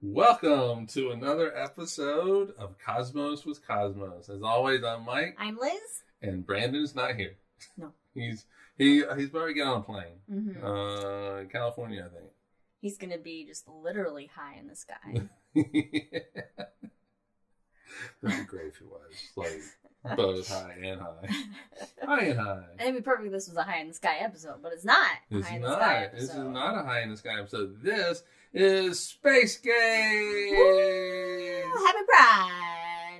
Welcome to another episode of Cosmos with Cosmos. As always, I'm Mike, I'm Liz. and Brandon's not here. No. he's he he's about to get on a plane. hmm Uh, California, I think. He's gonna be just literally high in the sky. That'd be great if he was like both high and high, high and high. It'd be perfect. if This was a high in the sky episode, but it's not. a This high is in the sky not. This is not a high in the sky episode. This is Space Game. Woo! Happy Pride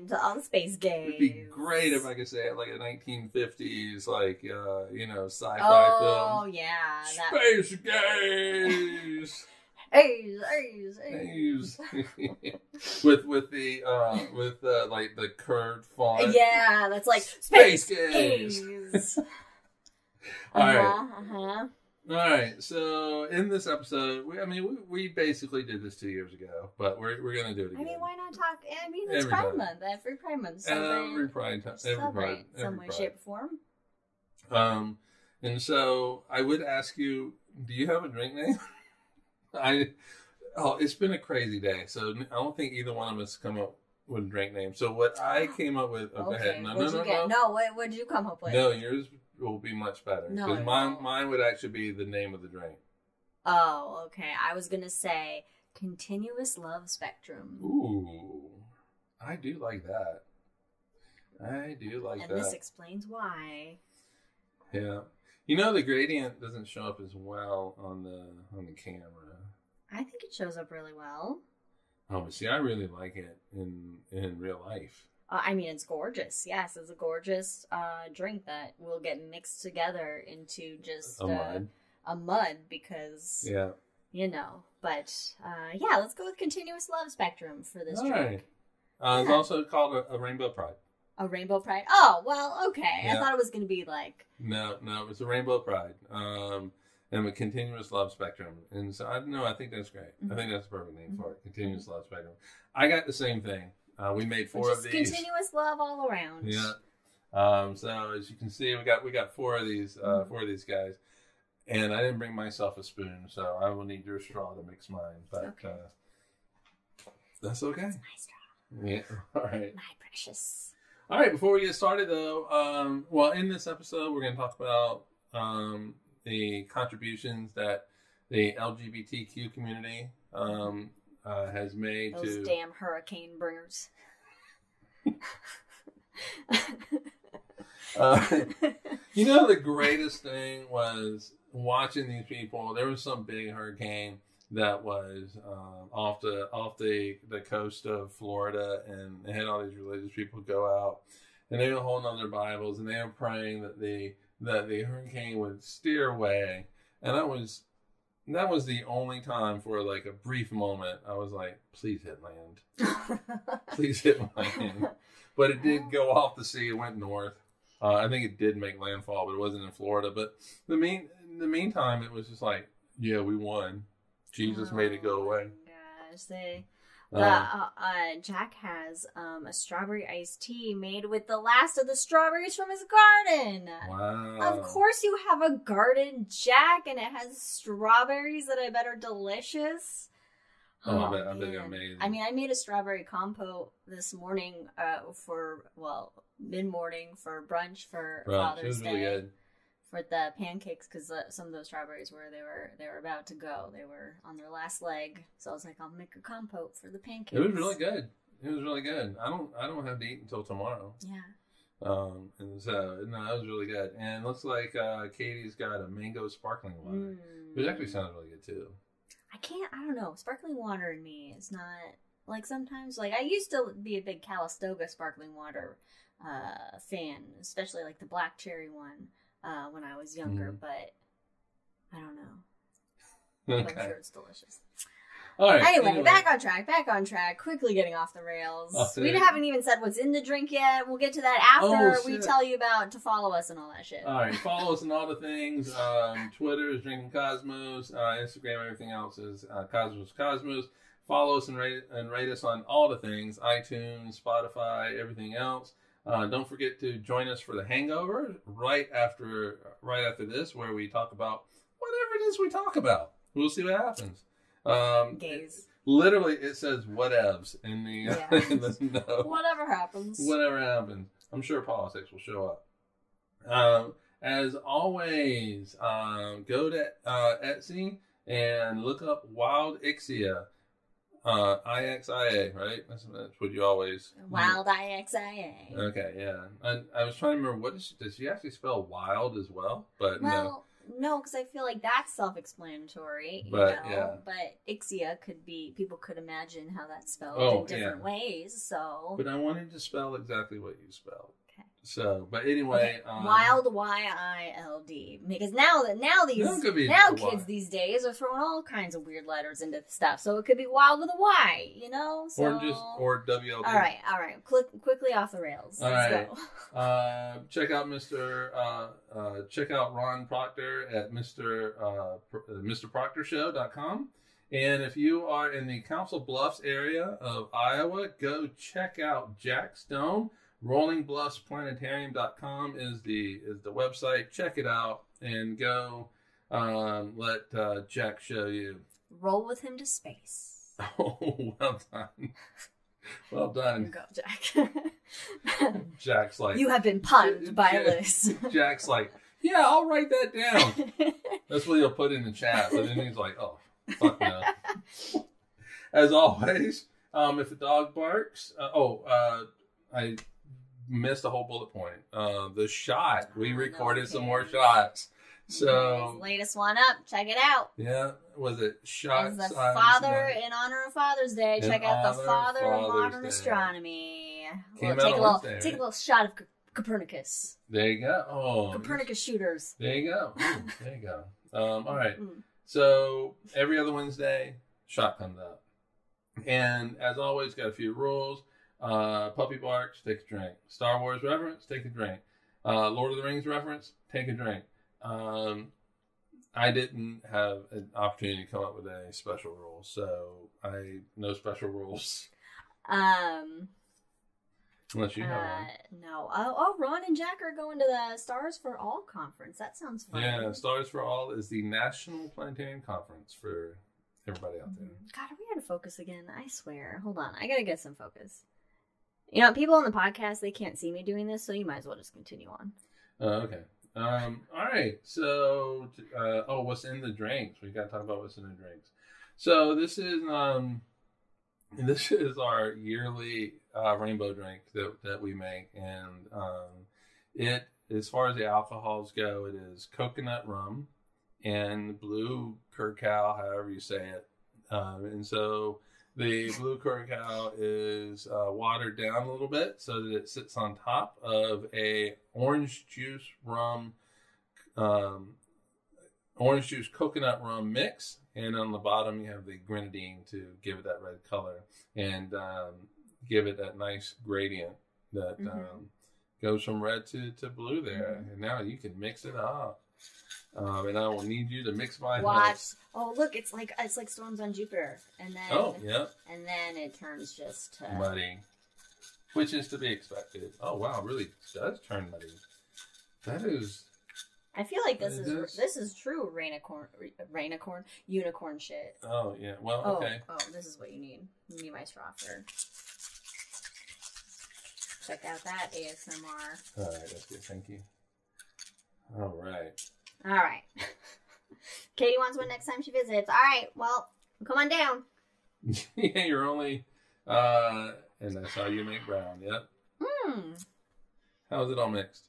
to all the space gays. It'd be great if I could say it like a 1950s, like uh, you know, sci-fi Oh film. Oh yeah. That... Space gays. Hey, hey, hey. Gays. with with the uh, with uh, like the curved font. Yeah, that's like Space space, gays. gays. All right. Uh-huh, uh-huh. All right. So in this episode, we, I mean, we, we basically did this two years ago, but we're we're gonna do it again. I mean, why not talk? I mean, it's Every Pride time. Month. Every Pride Month. Celebrate, Every Pride time. Every Pride. some Every way, Pride. shape, or form. Um, and so I would ask you, do you have a drink name? I, oh, it's been a crazy day, so I don't think either one of us come up with a drink name. So what I came up with, oh, go ahead. No, no, what'd no, you get? no, No, what would you come up with? no. Yours will be much better No, because mine, won't. mine would actually be the name of the drink. Oh, okay. I was gonna say continuous love spectrum, Ooh, I do like that. I do like and that. And this explains why. yeah. You know the gradient doesn't show up as well on the on the camera. I think it shows up really well. Oh, but see, I really like it in in real life. Uh, I mean, it's gorgeous. Yes, it's a gorgeous uh, drink that will get mixed together into just A uh, mud. a mud because Yeah. you know. But uh, yeah, let's go with continuous love spectrum for this All drink. right. Uh, It's also called a, a Rainbow Pride. A rainbow pride. Oh well, okay. I thought it was gonna be like No, no, it's a Rainbow Pride. Um, and a continuous love spectrum. And so I don't know. I think that's great. I Mhm. think that's a perfect name for it. Continuous love spectrum. I got the same thing. Uh, we made four of these. continuous love all around. Yeah. Um, so as you can see, we got we got four of these uh, Mhm. four of these guys, and I didn't bring myself a spoon, so I will need your straw to mix mine. But Okay. uh, that's okay. My straw, Yeah. All right. my precious. All right. Before we get started, though, um, well, in this episode, we're going to talk about um, the contributions that the LGBTQ community um, uh, has made Those to damn hurricane bringers. Uh, you know, the greatest thing was watching these people. There was some big hurricane that was um, off the off the the coast of Florida, and they had all these religious people go out, and they were holding on their Bibles, and they were praying that the that the hurricane would steer away, and that was that was the only time for like a brief moment I was like, please hit land, please hit land. But it did go off the sea. It went north. Uh, I think it did make landfall, but it wasn't in Florida. But the mean, in the meantime, it was just like, yeah, we won. Jesus made it go Oh away. Gosh, they. Uh, The, uh, uh, Jack has um, a strawberry iced tea made with the last of the strawberries from his garden. wow. Of course, you have a garden, Jack, and it has strawberries that I bet are delicious. Oh, I bet- I bet they're amazing. I mean, I made a strawberry compote this morning uh, for, well, mid morning for brunch for. It Father's Day really. For the pancakes because some of those strawberries were they were they were about to go. They were on their last leg, so I was like, I'll make a compote for the pancakes. It was really good. It was really good. I don't. I don't have to eat until tomorrow. Yeah. Um, and so no, that was really good. And it looks like uh, Katie's got a mango sparkling water, Mm. which actually sounds really good too. I can't. I don't know. Sparkling water in me is not like sometimes. Like I used to be a big Calistoga sparkling water uh, fan, especially like the black cherry one uh, when I was younger. Mhm. But I don't know. But I'm sure it's delicious. All right. Anyway, back on track, back on track. Quickly getting off the rails. Off the- we haven't even said what's in the drink yet. We'll get to that after Oh, we tell you about to follow us and all that shit. All right, follow us and all the things. Um, Twitter is Drinking Cosmos. Uh, Instagram, everything else is uh, Cosmos Cosmos. Follow us and rate and rate us on all the things: iTunes, Spotify, everything else. Uh, don't forget to join us for the Hangover right after right after this, where we talk about whatever it is we talk about. We'll see what happens. Um, Gays. Literally, it says whatevs in the, Yeah. in the note. Whatever happens. Whatever happens, I'm sure politics will show up. Um, as always, um, go to uh, Etsy and look up Wild Ixia. Uh, IXIA, right? That's, that's what you always. Wild IXIA. Okay, yeah. I, I was trying to remember what does she, does she actually spell wild as well? But no. Well, no, because I feel like that's self-explanatory. But, know? yeah. But Ixia could be people could imagine how that's spelled Oh, in different ways. So But I wanted to spell exactly what you spelled. So, but anyway, Okay, um, wild Y I L D because now that now these No, could be now kids these days are throwing all kinds of weird letters into stuff. So it could be wild with a Y, you know. So or just or WLD. all right, all right, Click, quickly off the rails. All Let's right. go. Uh, check out Mr. Uh, uh, check out Ron Proctor at Mr. Uh, uh, MrProctorShow.com. And if you are in the Council Bluffs area of Iowa, go check out Jack Stone. RollingBluffsPlanetarium.com is the is the website. Check it out and go um, let uh, Jack show you. Roll with him to space. Oh, well done. Well done. Go, Jack. Jack's like you have been punned by. Liz. Jack's like, yeah, I'll write that down. That's what he'll put in the chat. But then he's like, oh, fuck no. As always, um, if a dog barks, uh, oh, uh, I missed a whole bullet point. Uh, the shot. We Oh, recorded some more shots. So, latest one up. Check it out. yeah, was it shots? It's the Father in honor of Father's Day. Check out the Father of modern Day. astronomy. Came Well, out take a little, Wednesday, take a little shot of Copernicus. There you go. Oh, Copernicus shooters. there you go. Ooh, there you go. Um, all right. Mm. So every other Wednesday, shot comes up, And as always, got a few rules. Uh, puppy barks, take a drink. Star Wars reference, take a drink. Uh, Lord of the Rings reference, take a drink. Um, I didn't have an opportunity to come up with any special rules, so I no special rules Um, unless you have uh, one. no. Oh, oh, Ron and Jack are going to the Stars for All conference. That sounds fun. Yeah, Stars for All is the National Planetarium Conference for everybody out there. God, are we out of focus again? I swear. Hold on. I gotta get some focus. You know, people on the podcast, they can't see me doing this, so you might as well just continue on. Oh, okay. Um, all right. So, uh, oh, what's in the drinks? We got to talk about what's in the drinks. So this is um, this is our yearly uh, rainbow drink that that we make, and um, it as far as the alcohols go, it is coconut rum and blue curacao, however you say it. Um, and so the blue curacao is uh, watered down a little bit so that it sits on top of a orange juice rum, um, orange juice coconut rum mix, and on the bottom you have the grenadine to give it that red color and um, give it that nice gradient that Mhm. um, goes from red to, to blue there. And now you can mix it up. Um, and I will need you to mix my Watch. Oh, look, it's like it's like storms on Jupiter, and then Oh, yeah. and then it turns just to muddy, which is to be expected. Oh wow, really does turn muddy. That is I feel like this is is. this is true rainicorn, rainicorn, unicorn shit. oh yeah. Well, Oh, okay. oh, this is what you need. You need my straw for. Check out that ASMR. All right, that's good. Thank you. All right. All right. Katie wants one next time she visits. All right. Well, come on down. yeah, you're only. Uh, and that's how you make brown. Yep. Hmm. How's it all mixed?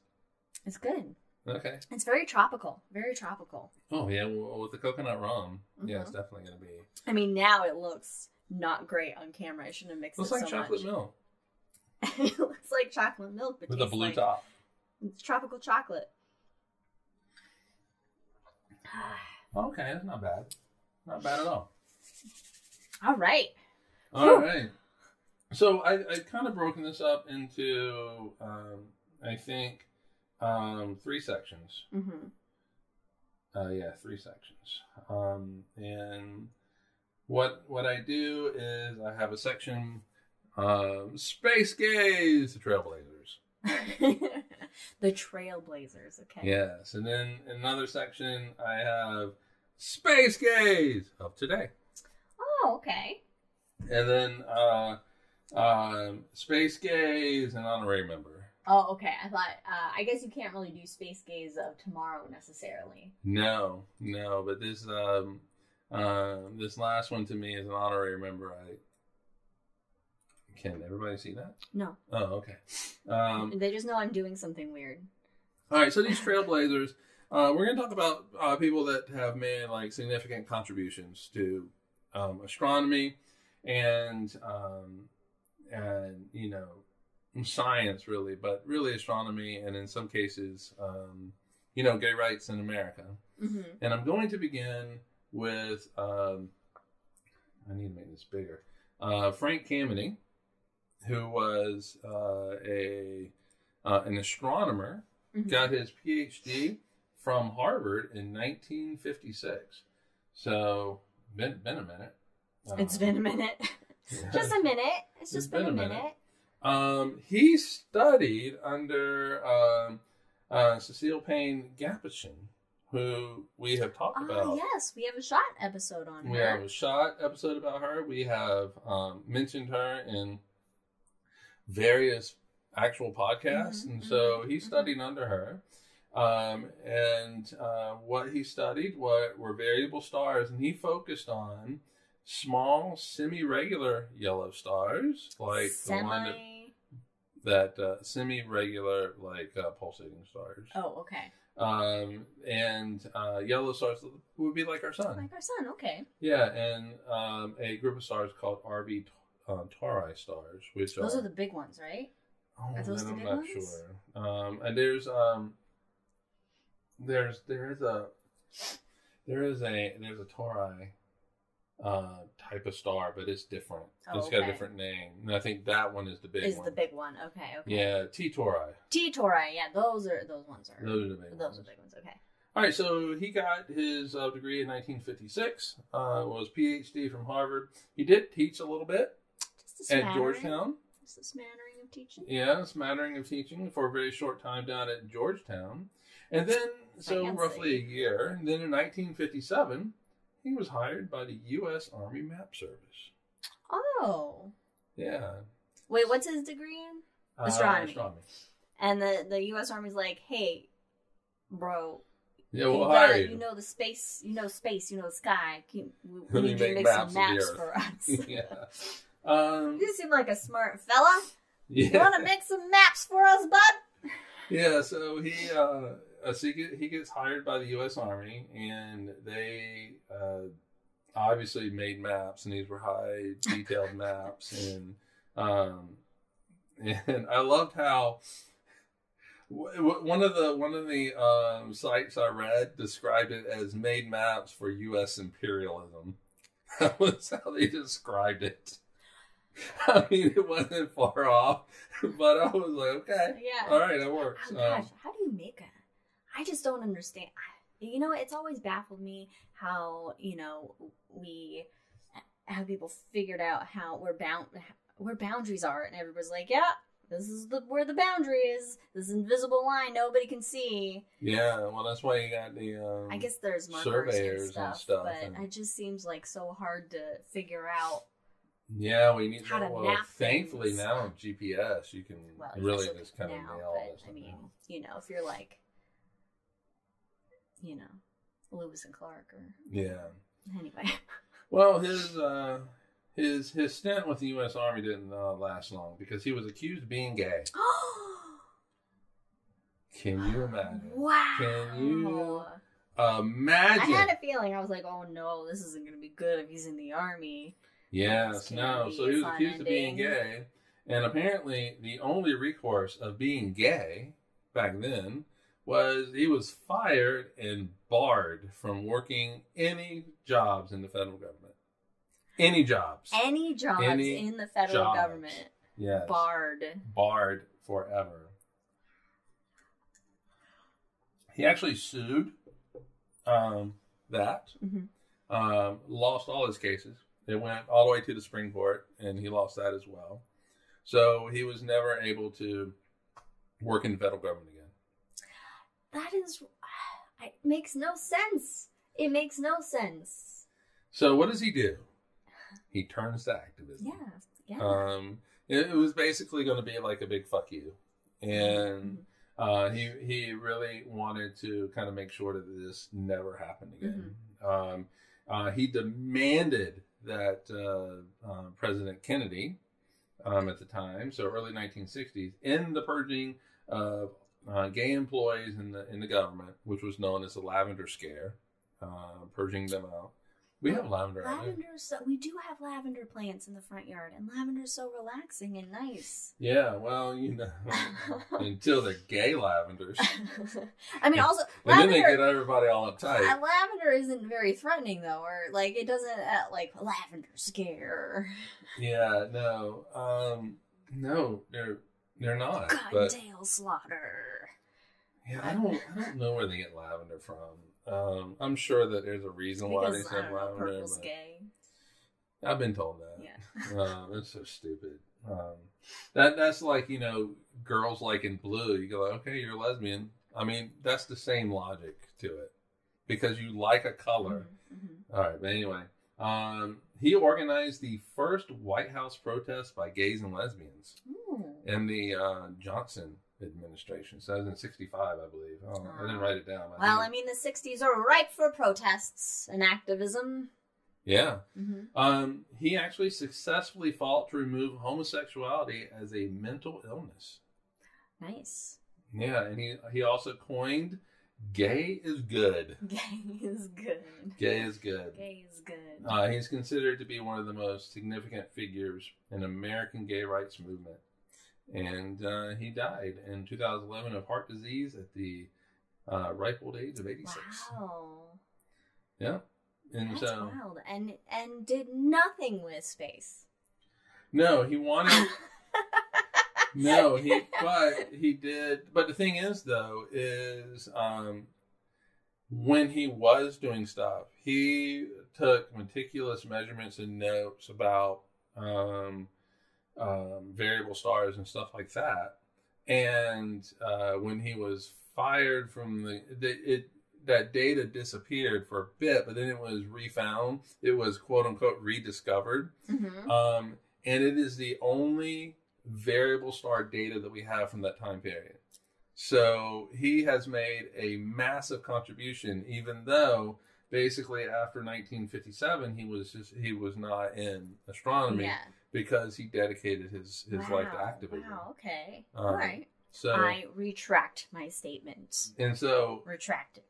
It's good. Okay. It's very tropical. Very tropical. Oh yeah, well, with the coconut rum, yeah, it's Mhm. definitely gonna be. I mean, now it looks not great on camera. I shouldn't have mixed Looks it Looks like so chocolate much. milk it looks like chocolate milk, but with a blue like top. It's tropical chocolate. Okay, that's not bad. Not bad at all. All right. All Whew. right. So I, I kind of broken this up into, um, I think, um, three sections. Mm-hmm. Uh, yeah, three sections. Um, and what what I do is I have a section, um, Space Gays, the Trailblazers. the Trailblazers. Okay. Yes, and then another section I have Space Gays of today. Oh, okay. and then uh, um, space gays and honorary member. Oh, okay. I thought. Uh, I guess you can't really do space gays of tomorrow necessarily. No, no, but this um, uh, this last one to me is an honorary member. I can everybody see that? No, Oh, okay. Um, they just know I'm doing something weird. all right, so these trailblazers, uh, we're going to talk about uh, people that have made like significant contributions to um, astronomy and um, and you know science really, but really astronomy and in some cases, um, you know, gay rights in America. hmm And I'm going to begin with um, I need to make this bigger. Uh, Frank Kameny, who was uh, a uh, an astronomer Mhm. got his PhD from Harvard in 1956. So, been, been a minute. It's Uh, been a minute. just a minute. It's just been, been a minute. minute. Um, he studied under um, uh, Cecile Payne Gaposchkin, who we have talked Ah, about. yes, we have a shot episode on We her. have a shot episode about her. We have um, mentioned her in various actual podcasts, Mhm, and so he studied under her. Um, and uh, what he studied were, were variable stars, and he focused on small, semi-regular yellow stars, like the one that, Semi. that uh, semi-regular, like uh, pulsating stars. Oh, okay. Um, and uh, yellow stars would be like our sun. Like our son. Okay. Yeah, and um, a group of stars called RV uh, Tauri stars, which Those are, are the big ones, right? oh, are those the I'm big not ones? sure. Um, and there's um, there's there is a there is a there's a Tauri uh, type of star, but it's different. Oh, it's got a different name, and I think that one is the big Is one. the big one? Okay. Okay. yeah, T Tauri. T Tauri. Yeah, those are those ones are. Those are the big those ones. are big ones. Okay. All right, so he got his uh, degree in 1956. Uh, was PhD from Harvard. He did teach a little bit at. Georgetown. Just a smattering of teaching. Yeah, a smattering of teaching for a very short time down at Georgetown. And then, so Fancy. roughly a year, and then in 1957, he was hired by the U.S. Army Map Service. Oh. Yeah. Wait, what's his degree in? Uh, Astronomy. astronomy. And the the U.S. Army's like, hey, bro, Yeah, you, we'll got- hire you you. know the space, you know space, you know the sky. Can, we, we need you to make make maps some maps for us. yeah. Um, You seem like a smart fella. You want to make some maps for us, bud? Yeah, so he uh, uh, so he, get, he gets hired by the U.S. Army, and they uh, obviously made maps, and these were high detailed maps, and um, and I loved how w- w- one of the one of the um, sites I read described it as made maps for U.S. imperialism. That was how they described it. I mean, it wasn't far off, but I was like, okay, Yeah. all right, that works. Oh, Um, gosh, how do you make a? I just don't understand. You know, it's always baffled me how you know we how people figured out how where bound where boundaries are, and everybody's like, yeah, this is the where the boundary is. This invisible line nobody can see. yeah, well, that's why you got the. Um, I guess there's markers surveyors and and stuff, stuff, but and- it just seems like so hard to figure out. Yeah, we need to well, Thankfully, things. now GPS, you can Well, really just kind of now, nail but this. I mean, you know, if you're like, you know, Lewis and Clark or yeah. anyway. Well, his uh, his his stint with the U.S. Army didn't uh, last long because he was accused of being gay. Can you imagine? wow. Can you imagine? I had a feeling. I was like, oh no, this isn't going to be good if he's in the army. Yes, no. So he was accused of being gay, and apparently the only recourse of being gay back then was he was fired and barred from working any jobs in the federal government. Any jobs. Any jobs Any in the federal jobs. government yes. barred. barred forever. He actually sued um, that, Mhm. um, lost all his cases. It went all the way to the Supreme Court, and he lost that as well. So he was never able to work in the federal government again. That is, it makes no sense. It makes no sense. So what does he do? he turns to activism. Yeah. Yeah. Um, it, it was basically going to be like a big fuck you, and uh, he he really wanted to kind of make sure that this never happened again. Um, uh, he demanded that uh, uh, President Kennedy, um, at the time, so early 1960s, in the purging of uh, gay employees in the in the government, which was known as the Lavender Scare, uh, purging them out. We have lavender. Lavender, so we do have lavender plants in the front yard, and lavender's so relaxing and nice. Yeah, well, you know, until they're gay lavenders, I mean, also and then they get everybody all uptight. uh, lavender isn't very threatening though, or like it doesn't uh, like lavender scare. Yeah, no, um, no, they're they're not. But Cottontail slaughter. yeah, I don't, I don't know where they get lavender from. Um, I'm sure that there's a reason why they said know, lavender. purple's gay. I've been told that. Yeah. Uh, that's so stupid. Um, that that's like you know, girls like in blue. You go, like, okay, you're a lesbian. I mean, that's the same logic to it because you like a color. Mhm, All right, but anyway, um, he organized the first White House protest by gays and lesbians. Ooh. in the uh, Johnson administration. So that was in '65, I believe. Oh, I didn't write it down. I Well, I mean, the '60s are ripe for protests and activism. yeah. hmm Um, he actually successfully fought to remove homosexuality as a mental illness. Nice. Yeah, and he he also coined "gay is good." Gay is good. Gay is good. Gay is good. Uh, he's considered to be one of the most significant figures in American gay rights movement, and uh, he died in 2011 of heart disease at the uh, ripe old age of 86. wow. Yeah, and That's so wild. And and did nothing with space. no, he wanted. no, he but he did. But the thing is, though, is um, when he was doing stuff, he took meticulous measurements and notes about um, um, variable stars and stuff like that. And uh, when he was fired from the, the it that data disappeared for a bit, but then it was refound. It was quote unquote rediscovered. hmm Um, and it is the only variable star data that we have from that time period. So he has made a massive contribution, even though basically after 1957 he was just he was not in astronomy Yeah. Because he dedicated his his life to Wow. activism. Wow. Okay. Um, All right. So I retract my statement. and so Retract it.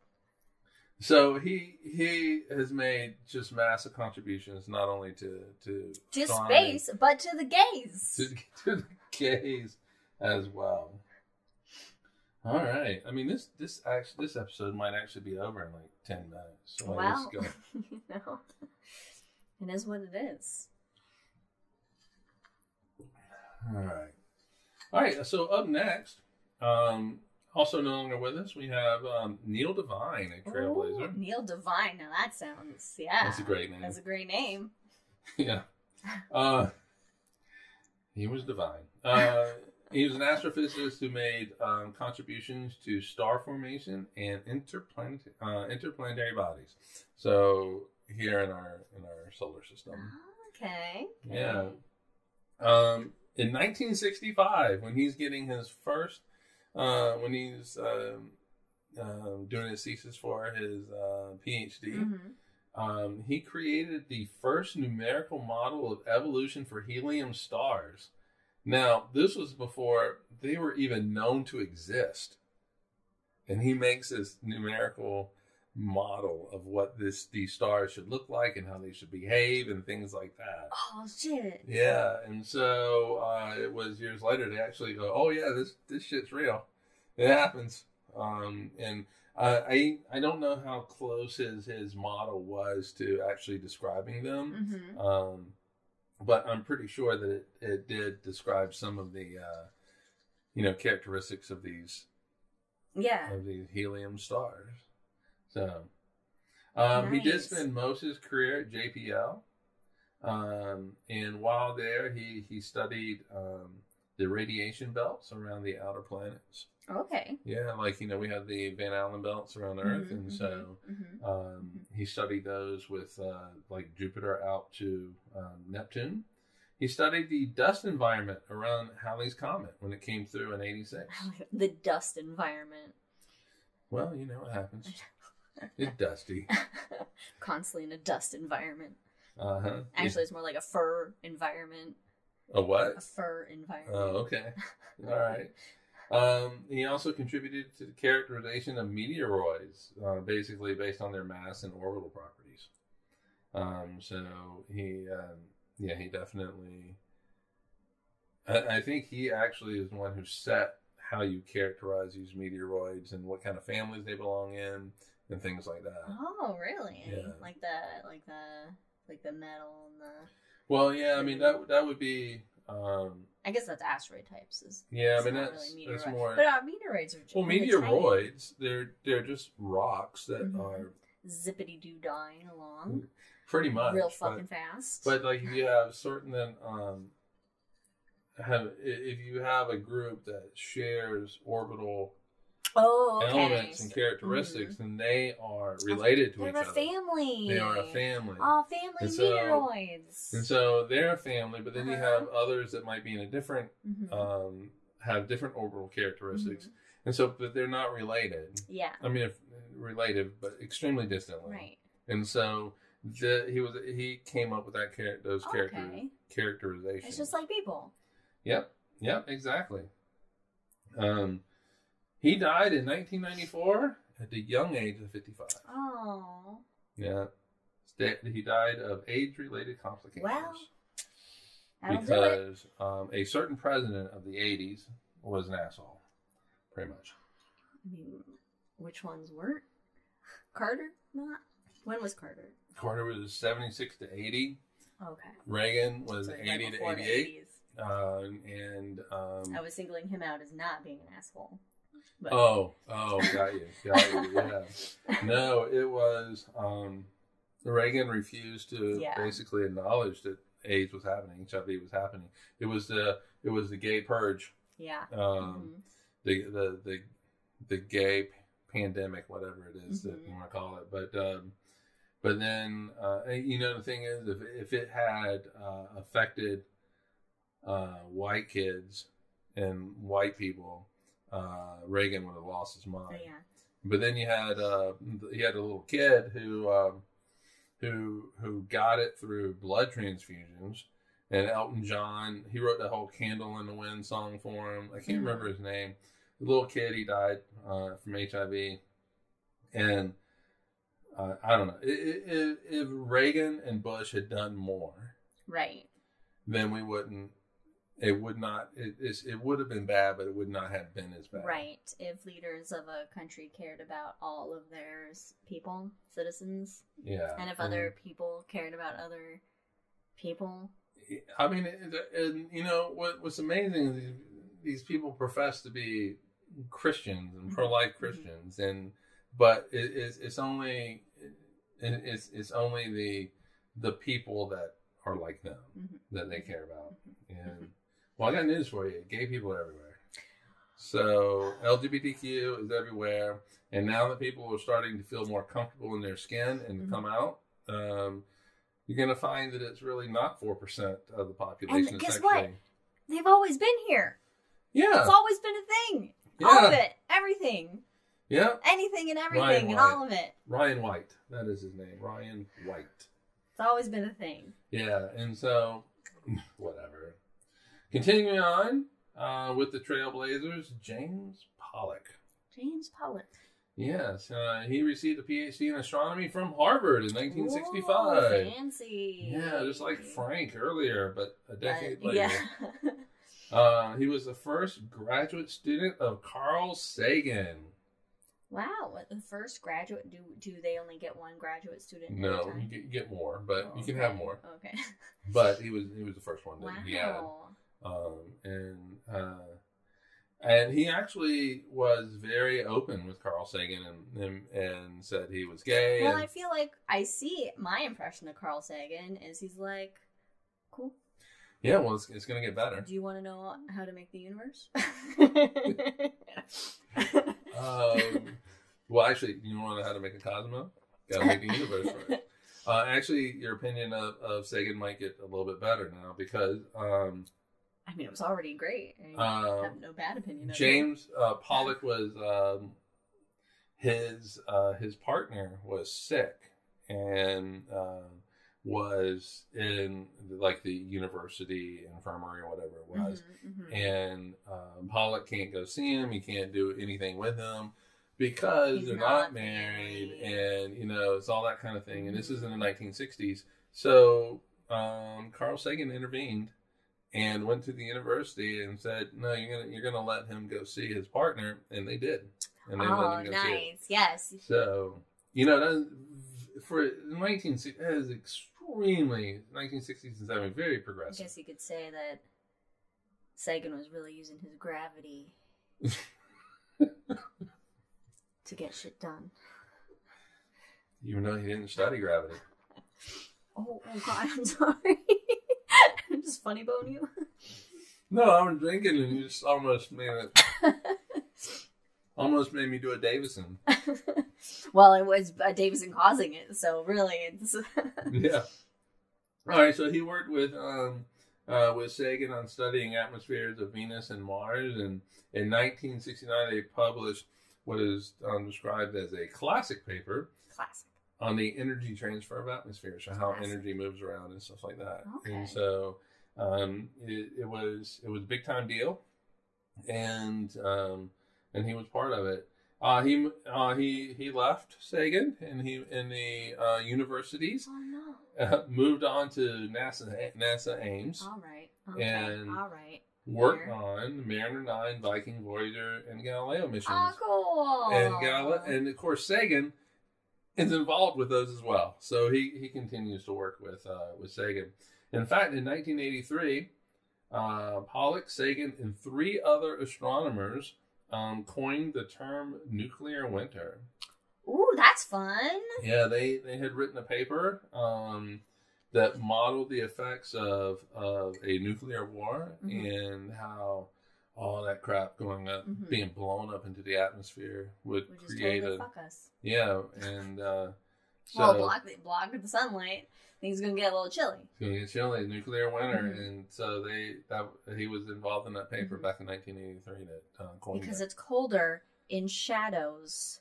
so he he has made just massive contributions not only to to To space, but to the gays. to, to the gays as well. All right. I mean this this actually this episode might actually be over in like ten minutes. So Wow. go. you know, it is what it is. All right. All right. So up next, um, also no longer with us, we have um, Neil Divine, a trailblazer. Ooh, Neil Divine. Now that sounds yeah. That's a great name. That's a great name. yeah. Uh, he was divine. Uh, he was an astrophysicist who made um, contributions to star formation and interplanet, uh, interplanetary bodies. So here in our in our solar system. Okay. Yeah. Um, in 1965, when he's getting his first, uh, when he's um, um, doing his thesis for his uh, PhD, hmm um, he created the first numerical model of evolution for helium stars. Now, this was before they were even known to exist. And he makes this numerical model of what this these stars should look like and how they should behave and things like that. Oh shit. Yeah, and so uh, it was years later they actually go, "Oh yeah, this this shit's real. It happens." Um, and uh, I I don't know how close his his model was to actually describing them, hmm um, but I'm pretty sure that it, it did describe some of the uh, you know characteristics of these Yeah. of these helium stars. So um, he did spend most of his career at JPL. Um, and while there, he, he studied um, the radiation belts around the outer planets. Okay. Yeah, like you know, we have the Van Allen belts around Earth, Mhm, and mhm, so mhm. um, he studied those with uh, like Jupiter out to um, Neptune. He studied the dust environment around Halley's Comet when it came through in '86. the dust environment. Well, you know what happens. It's dusty. Constantly in a dust environment. Uh huh. Actually, it's more like a fur environment. a what? A fur environment. Oh, okay. All right. Um, he also contributed to the characterization of meteoroids, uh, basically based on their mass and orbital properties. Um, so he, um, yeah, he definitely. I, I think he actually is the one who set how you characterize these meteoroids and what kind of families they belong in and things like that. Oh, really? Yeah. Like the like the like the metal and the. Well, yeah, I mean that that would be. Um, I guess that's asteroid types. Is yeah, I mean that's really that's more. But uh, meteoroids are Well, meteoroids, they're they're just rocks that Mhm. are zippity doo dying along pretty much real but- fucking fast. But, like if you have certain then um have if you have a group that shares orbital oh, okay. elements and characteristics, and they are related to They're each other. They're a family. They are a family. Oh, family And so- meteoroids. And so they're a family, but then you Uh-huh. have others that might be in a different Mhm. um have different orbital characteristics. Mhm. And so but they're not related. Yeah. I mean if related, but extremely distantly. Right. And so the he was he came up with that char- those character Okay. characterizations. It's just like people. Yep. Yep. Exactly. Um, he died in 1994 at the young age of 55. Oh. Yeah. He died of complications Well, That'll do it. because um, a certain president of the 80s was an asshole, pretty much. I mean, which ones weren't? Carter? Not. When was Carter? Carter was 76 to 80. Okay. Reagan was So, right 80 to before the 88. 80s. Um, and um, I was singling him out as not being an asshole. But Oh, oh, got you, got you. Yeah. No, it was um, Reagan refused to Yeah. basically acknowledge that AIDS was happening, HIV was happening. It was the it was the gay purge, yeah. um, Mhm. the, the the the gay pandemic, whatever it is that Mhm. you want to call it. But um, but then uh, you know the thing is, if if it had uh, affected uh, white kids and white people, uh, Reagan would have lost his mind. yeah. But then you had uh, he had a little kid who um, who who got it through blood transfusions. And Elton John, he wrote that whole "Candle in the Wind" song for him. I can't Mhm. remember his name. The little kid, he died uh, from HIV, and uh, I don't know if, if Reagan and Bush had done more, Right. then we wouldn't. It would not. It, it would have been bad, but it would not have been as bad. Right. If leaders of a country cared about all of their people, citizens, Yeah. and if other people cared about other people, I mean, and, and you know what? What's amazing is these, these people profess to be Christians and Mhm. pro-life Mhm. Christians, and but it, it's it's only it, it's it's only the the people that are like them Mhm. that they care about. And well, I got news for you: gay people are everywhere. So LGBTQ is everywhere, and now that people are starting to feel more comfortable in their skin and to Mhm. come out, um, you're going to find that it's really not four percent of the population. And guess that's what? they've always been here. Yeah, It's always been a thing. All of it, everything, yeah. anything and everything, and all of it. Ryan White, that is his name. Ryan White. It's always been a thing. Yeah, and so whatever. Continuing on uh, with the Trailblazers, James Pollack. James Pollack. Yes, uh, he received a PhD in astronomy from Harvard in 1965. Ooh, fancy. Yeah, just like Frank earlier, but a decade Uh, later. yeah. Uh, he was the first graduate student of Carl Sagan. wow. The first graduate? Do do they only get one graduate student? No, you get, get more, but Oh, you can okay. have more. Okay. But he was he was the first one that Wow. Um, and uh, and he actually was very open with Carl Sagan and and, and said he was gay. Well, and- I feel like I see my impression of Carl Sagan is he's like, cool. Yeah, well, it's, it's going to get better. Do you want to know how to make the universe? Um, well, actually, you want to know how to make a Cosmo? Got to make the universe first. Uh, actually, your opinion of, of Sagan might get a little bit better now because um, I mean, it was already great. I Uh, have no bad opinion of James uh, Pollack was um, his uh, his partner was sick and uh, was in like the university infirmary or whatever it was. Mhm, mhm. and um, Pollack can't go see him. He can't do anything with him because He's they're not not, married, married. and you know it's all that kind of thing. And this is in the 1960s, so um, Carl Sagan intervened and went to the university and said, "No, you're gonna you're gonna let him go see his partner," and they did, and they oh, let him go see it. Oh, nice. Yes. So you know that for 1960 that is extremely 1960s and 70s very progressive. I guess you could say that Sagan was really using his gravity to get shit done. Even though he didn't study gravity. Oh, oh God, I'm sorry. Just funny bone you. No, I was drinking and you just almost made it, almost made me do a Davison. well, it was uh, Davison causing it, so really, it's yeah. All right, so he worked with um uh, with Sagan on studying atmospheres of Venus and Mars, and in 1969 they published what is um, described as a classic paper classic. on the energy transfer of atmospheres, so how Classic. energy moves around and stuff like that. Okay. And so um, it, it was it was a big time deal, and um, and he was part of it. Uh, he uh, he he left Sagan and he in the uh, universities Oh no! uh, moved on to NASA NASA Ames, All right. Okay. And- All right. worked Where? on Mariner Nine, Viking, Voyager, and Galileo missions. Oh, cool. and Galileo, and of course Sagan is involved with those as well. So he he continues to work with uh, with Sagan. In fact, in 1983, uh, Pollack, Sagan, and three other astronomers um, coined the term nuclear winter. Ooh, that's fun. Yeah, they they had written a paper um, that modeled the effects of of a nuclear war Mhm. and how all that crap going up, Mhm. being blown up into the atmosphere, would is create a fuck us. yeah, and uh, so well, block the block the sunlight. Things gonna get a little chilly. it's gonna get chilly, nuclear winter, Mhm. and so they that he was involved in that paper Mhm. back in 1983 that uh, coined because it. it's colder in shadows.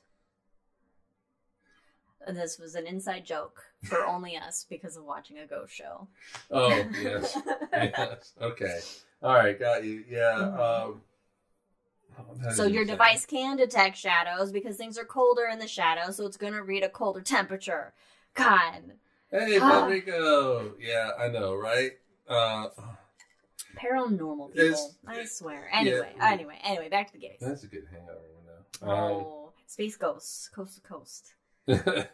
This was an inside joke for only us because of watching a ghost show. Oh yes, yes, okay, all right, got you. Yeah. Mhm. Um, that so your device can detect shadows because things are colder in the shadows, so it's going to read a colder temperature. God, Hey, Ah. Federico. yeah, I know, right? Uh, paranormal people. I swear. Anyway, yeah. anyway, anyway, back to the gays. that's a good hangover window. Um, Oh, space ghosts, coast to coast.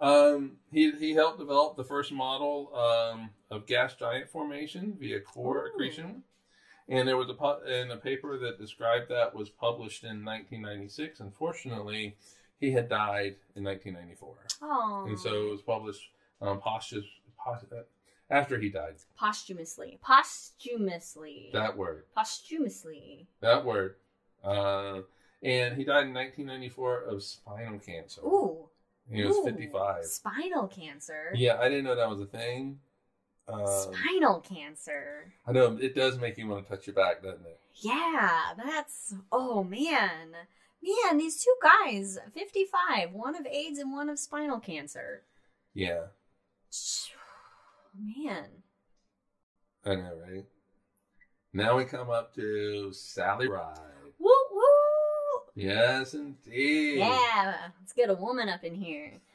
um, he he helped develop the first model um, of gas giant formation via core Ooh. accretion, and there was a pu- and a paper that described that was published in 1996. Unfortunately, he had died in 1994, Oh, and so it was published um, posthus, pos- after he died. posthumously, posthumously, That word, posthumously. that word, uh, and he died in 1994 of spinal cancer. Ooh, he was ooh, 55. Spinal cancer. Yeah, I didn't know that was a thing. Um, Spinal cancer. I know it does make you want to touch your back, doesn't it? Yeah, that's oh man. Man, these two guys, 55, one of AIDS and one of spinal cancer. Yeah, Man. I know, right? Now we come up to Sally Ride. Woo woo! Yes, indeed. Yeah, let's get a woman up in here.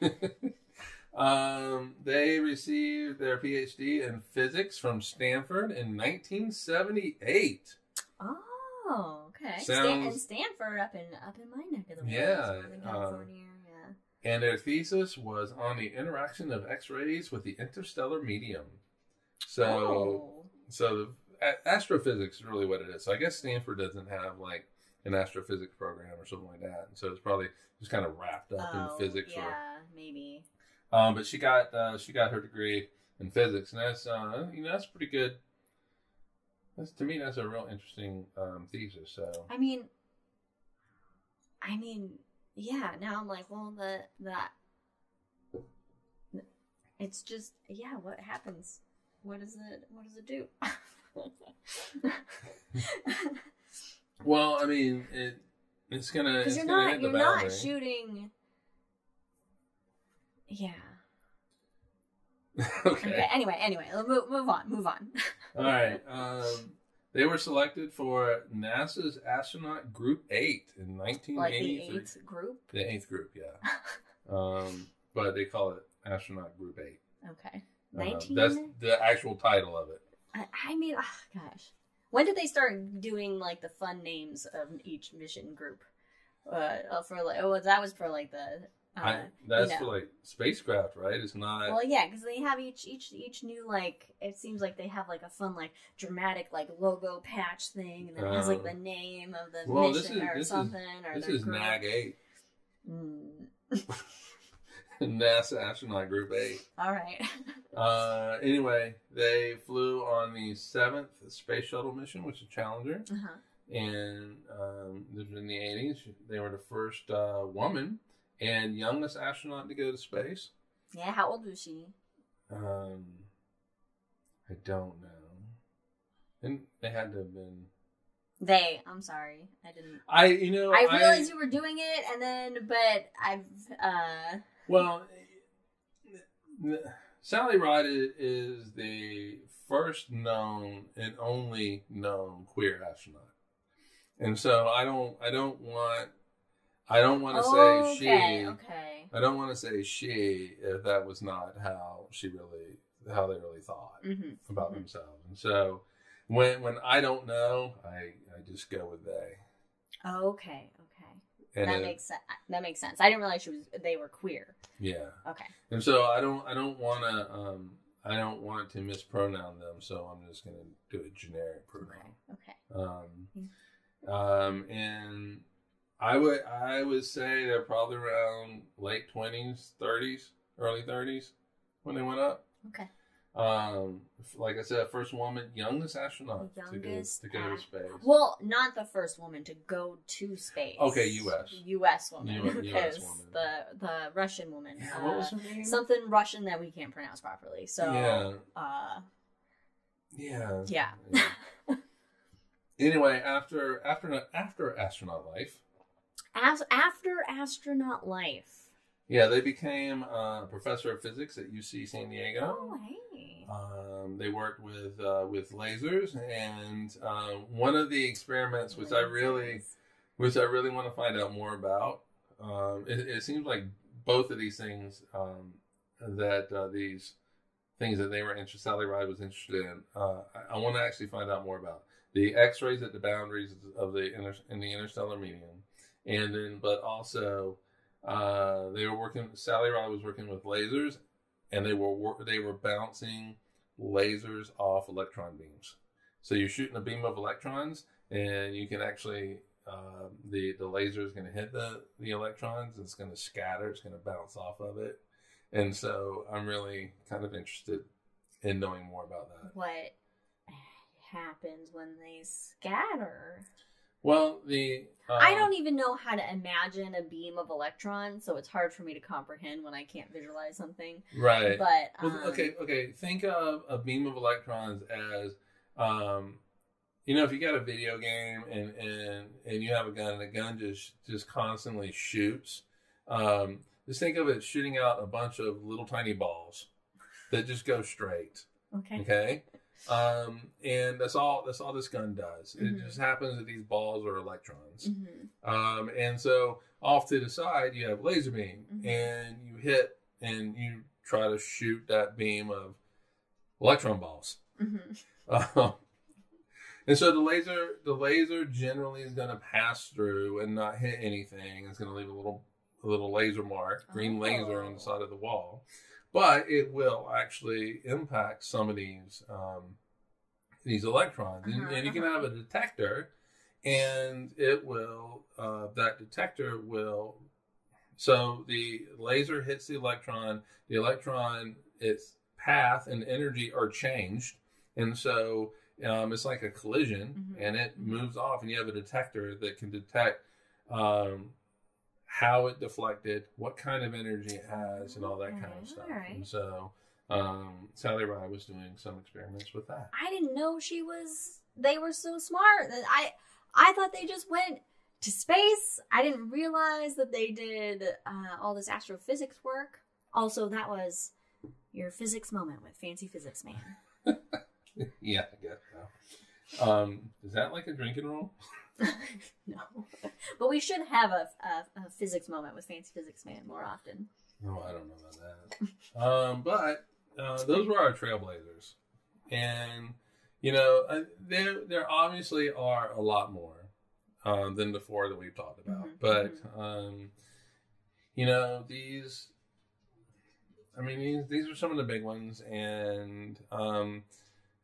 um, they received their PhD in physics from Stanford in 1978. Oh, okay. Sounds- Stan- and Stanford up in up in my neck of the woods. Yeah, Northern um, California. yeah. And their thesis was on the interaction of X-rays with the interstellar medium. So, oh. so the, a- astrophysics is really what it is. So I guess Stanford doesn't have like an astrophysics program or something like that. So it's probably just kind of wrapped up Oh, in physics. Yeah, Or, maybe. Um, but she got uh, she got her degree in physics, and that's uh, you know that's pretty good That's, to me, that's a real interesting um, thesis. So I mean, I mean, yeah. Now I'm like, well, the that it's just yeah. What happens? What does it? What does it do? well, I mean, it it's gonna Because you're gonna not you're not boundary. shooting. Yeah. okay. Okay. Anyway, anyway, move, move on. Move on. All right. Um, they were selected for NASA's astronaut Group Eight in 1983. like the eighth group. The eighth group, yeah. Um, but they call it astronaut Group Eight. Okay. Uh, 19? that's the actual title of it. I, I mean, oh, gosh, when did they start doing like the fun names of each mission group? Uh, uh, for like, oh, that was for like the. Uh, I, that's know. for like spacecraft, right? It's not. well, yeah, because they have each each each new like it seems like they have like a fun like dramatic like logo patch thing, and then it has like Oh. the name of the Well, mission is- or this is- something or this is group. NAG Eight, Mm, NASA astronaut Group Eight. all right. Uh, anyway, they flew on the seventh space shuttle mission, which is Challenger, uh-huh. and um, this was in the eighties. They were the first uh, woman and youngest astronaut to go to space. Yeah, how old was she? Um, I don't know, and they had to have been. They. I'm sorry, I didn't. I you know I realized you were doing it, and then, but I've. uh Well, Sally Ride is the first known and only known queer astronaut, and so I don't, I don't want, I don't want to say she, Okay. I don't want to say she if that was not how she really, how they really thought hmm about Mhm. themselves, and so when when I don't know, I I just go with they, Okay, okay. and that it- makes sense. That makes sense. I didn't realize she was. They were queer. yeah. Okay. And so I don't I don't want to um I don't want to mispronoun them, so I'm just going to do a generic pronoun. Okay. pronoun. Okay. Um, um, and I would I would say they're probably around late twenties, thirties, early thirties when they went up. Okay. Um, like I said, first woman, youngest astronaut The to go to go to space. Well, not the first woman to go to space. Okay, US. U.S. woman. U- US because woman. the the Russian woman. Yeah, uh, what was her name? Something Russian that we can't pronounce properly. So. yeah, Uh. yeah, Yeah. anyway, after after after astronaut life. As after astronaut life. Yeah, they became uh, professor of physics at UC San Diego. Oh, hey. Um, they worked with uh, with lasers, and um, one of the experiments, which I really, which I really want to find out more about, um, it, it seems like both of these things um, that uh, these things that they were interested, Sally Ride was interested in. Uh, I, I want to actually find out more about the X-rays at the boundaries of the inter, in the interstellar medium, and then but also uh, they were working. Sally Ride was working with lasers, and they were they were bouncing lasers off electron beams. So you're shooting a beam of electrons, and you can actually um, the the laser is going to hit the the electrons. It's going to scatter. It's going to bounce off of it, and so I'm really kind of interested in knowing more about that. What happens when they scatter? Well, the um, I don't even know how to imagine a beam of electrons, so it's hard for me to comprehend when I can't visualize something. right. But Well, um, okay, okay. Think of a beam of electrons as, um, you know, if you got a video game and and and you have a gun and the gun just just constantly shoots. Um, just think of it shooting out a bunch of little tiny balls that just go straight. okay. Okay. Um, and that's all. That's all this gun does. Mhm. It just happens that these balls are electrons. hmm Um, and so off to the side, you have laser beam, Mhm. and you hit and you try to shoot that beam of electron balls. hmm Um, and so the laser, the laser generally is going to pass through and not hit anything. It's going to leave a little, a little laser mark, green laser on Oh. the side of the wall, but it will actually impact some of these, um, these electrons. And, Uh-huh, and you can uh-huh. have a detector, and it will, uh, that detector will. So the laser hits the electron. The electron, its path and energy are changed, and so um, it's like a collision, Mhm. and it moves off, and you have a detector that can detect um, how it deflected, what kind of energy it has, and all that kind of stuff. alright. And so um, Sally Ride was doing some experiments with that. I didn't know she was. They were so smart. I I thought they just went to space. I didn't realize that they did uh, all this astrophysics work. Also, that was your physics moment with Fancy Physics Man. yeah, I guess so. Um, is that like a drinking role? no, but we should have a, a, a physics moment with Fancy Physics Man more often. No, I don't know about that. um, but uh, those were our trailblazers, and you know, uh, there there obviously are a lot more uh, than the four that we've talked about. Mhm, But um, you know, these, I mean, these these are some of the big ones, and um,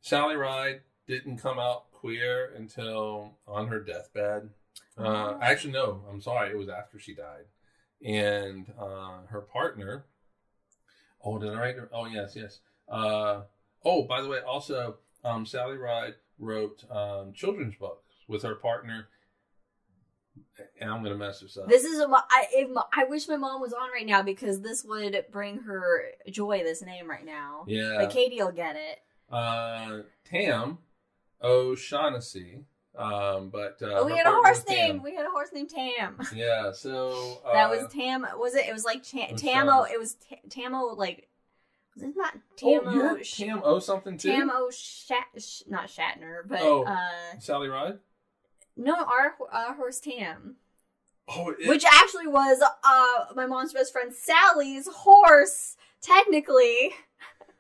Sally Ride didn't come out queer until on her deathbed. Uh, Oh. actually, no, I'm sorry, it was after she died and uh, her partner. Oh, did I write? her- Oh, yes, yes. Uh, oh, by the way, also um, Sally Ride wrote um, children's books with her partner. And I'm gonna mess this up. This is a, I if, I wish my mom was on right now because this would bring her joy. This name right now, yeah, but Katie will get it. uh, Tam O'Shaughnessy. Um, but uh, Oh, we had a horse named. We had a horse named Tam. Yeah, so uh, that was Tam. Was it? It was like Tam, was Tamo. It was Ta- Tamo. Like was it not oh, Tamo? you had Sh- Tam O something too. Tamo Shat, Sh- not Shatner, but Oh. uh, Sally Ride. no, our our horse Tam, Oh, it, which actually was uh my mom's best friend Sally's horse. Technically,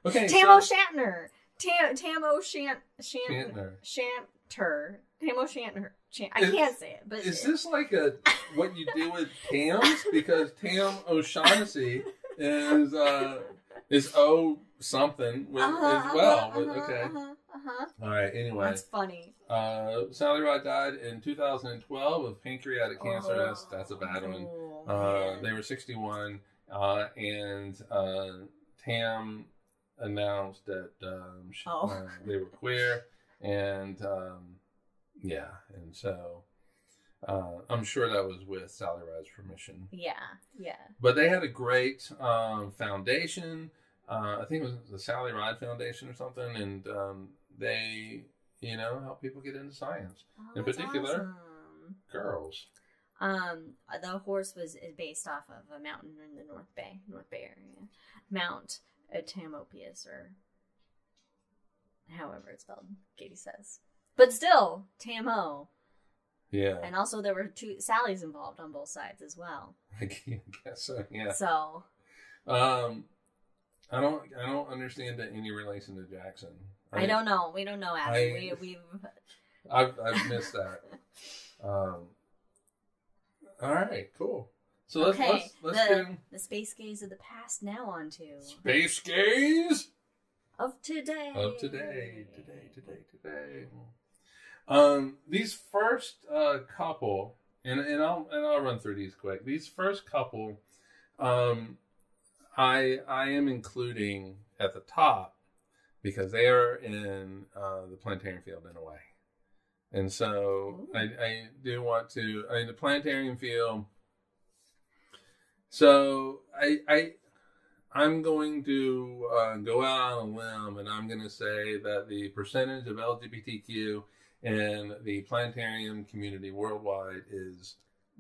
okay. Tamo so, Shatner, Tam Tamo Shant Shant Shantner. Shanter, Tamo Shantner. Chan- I Is- can't say it, but Is this like a what you do with Tams? Because Tam O'Shaughnessy is uh is O something with, Uh-huh, as well. uh-huh, with- uh-huh, okay. uh-huh, uh-huh. All right. Anyway, That's funny. uh, Sally Ride died in 2012 of pancreatic cancer. That's that's a bad one. Oh, Uh, man. they were 61, uh, and uh, Tam announced that um, sh- Oh. uh, they were queer, and um, yeah, and so uh, I'm sure that was with Sally Ride's permission. Yeah, yeah. But they had a great um, foundation. Uh, I think it was the Sally Ride Foundation or something, and um, they, you know, help people get into science. Oh, In particular? awesome. Girls. Um, the horse was is based off of a mountain in the North Bay, North Bay area, Mount Tamopius, or however it's spelled. Katie says, but still Tamo, Yeah, and also there were two Sallys involved on both sides as well. I guess so. Yeah. So Um, I don't. I don't understand that any relation to Jackson. I, don't know. We don't know. Adam. I- we we've I've I've missed that. Um. All right. Cool. So let's Okay, let's let's the- get the space gays of the past. Now on to space gays of today. of today. Today. Today. Today. Um. These first uh couple, and and I'll and I'll run through these quick. These first couple, um, I I am including at the top because they are in uh, the planetarium field in a way. And so I, I do want to, I mean, the planetarium field. So I, I, I'm going to uh, go out on a limb and I'm going to say that the percentage of LGBTQ in the planetarium community worldwide is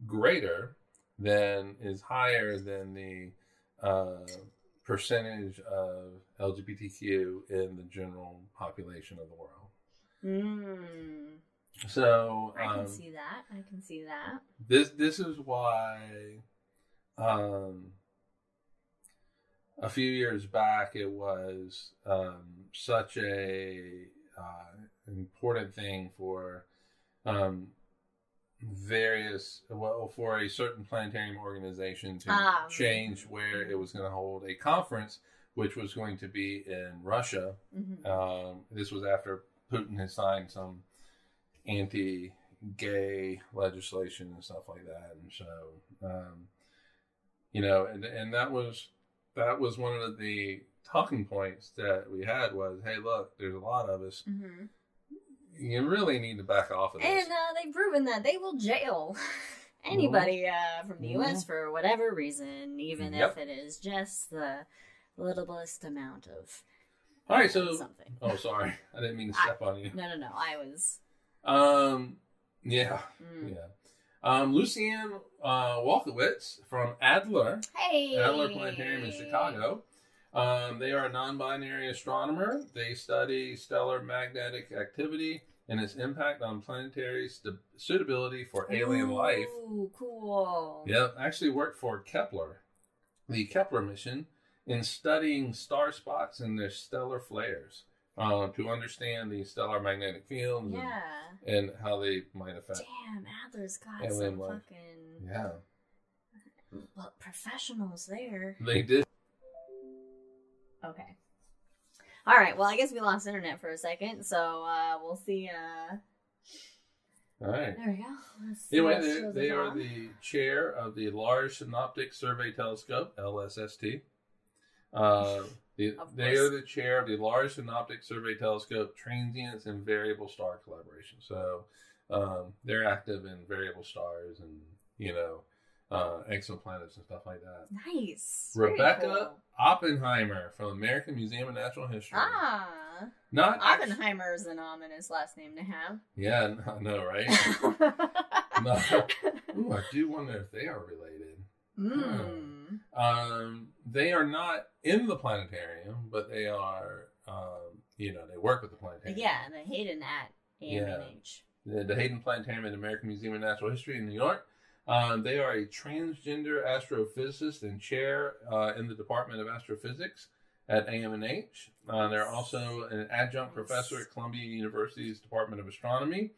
greater than, is higher than the uh, percentage of LGBTQ in the general population of the world. Mm, So I can um, see that. I can see that. this this is why um, a few years back it was um, such a uh, important thing for um, various well for a certain planetarium organization to Ah, change where it was going to hold a conference which was going to be in Russia Mhm. um, this was after Putin had signed some anti-gay legislation and stuff like that, and so um, you know, and and that was that was one of the talking points that we had was, hey, look, there's a lot of us. Mhm. you really need to back off of this. And uh, they've proven that they will jail anybody uh, from the U.S. for whatever reason, even Yep. if it is just the littlest amount of All right, so something. oh, sorry, I didn't mean to I- step on you. No, no, no. I was. Um, yeah, Mm. yeah. Um, Lucianne uh, Walkowicz from Adler Hey. Adler Planetarium in Chicago. Um, they are a non-binary astronomer. They study stellar magnetic activity and its impact on planetary st- suitability for alien life. Ooh, cool. Yep, actually worked for Kepler, the Kepler mission, in studying star spots and their stellar flares uh, to understand the stellar magnetic fields and, Yeah. and how they might affect. Damn, Adler's got some fucking Yeah, well, professionals there. they did. Okay. All right. Well, I guess we lost internet for a second, so uh, we'll see. Uh, All right. there we go. Anyway, they, they are on. the chair of the Large Synoptic Survey Telescope (LSST). Uh, the, they are the chair of the Large Synoptic Survey Telescope Transients and Variable Star Collaboration. So um, they're active in variable stars and you know uh, exoplanets and stuff like that. nice. Rebecca cool. Oppenheimer from American Museum of Natural History. Ah, Not Oppenheimer is an ominous last name to have. yeah, I know, right? no. Ooh, I do wonder if they are related. Hmm. Um, they are not in the planetarium, but they are, um, you know, they work with the planetarium. Yeah, the Hayden at AMNH. The, the Hayden Planetarium at the American Museum of Natural History in New York. Um, they are a transgender astrophysicist and chair uh, in the Department of Astrophysics at AMNH. Uh, they're also an adjunct professor at Columbia University's Department of Astronomy.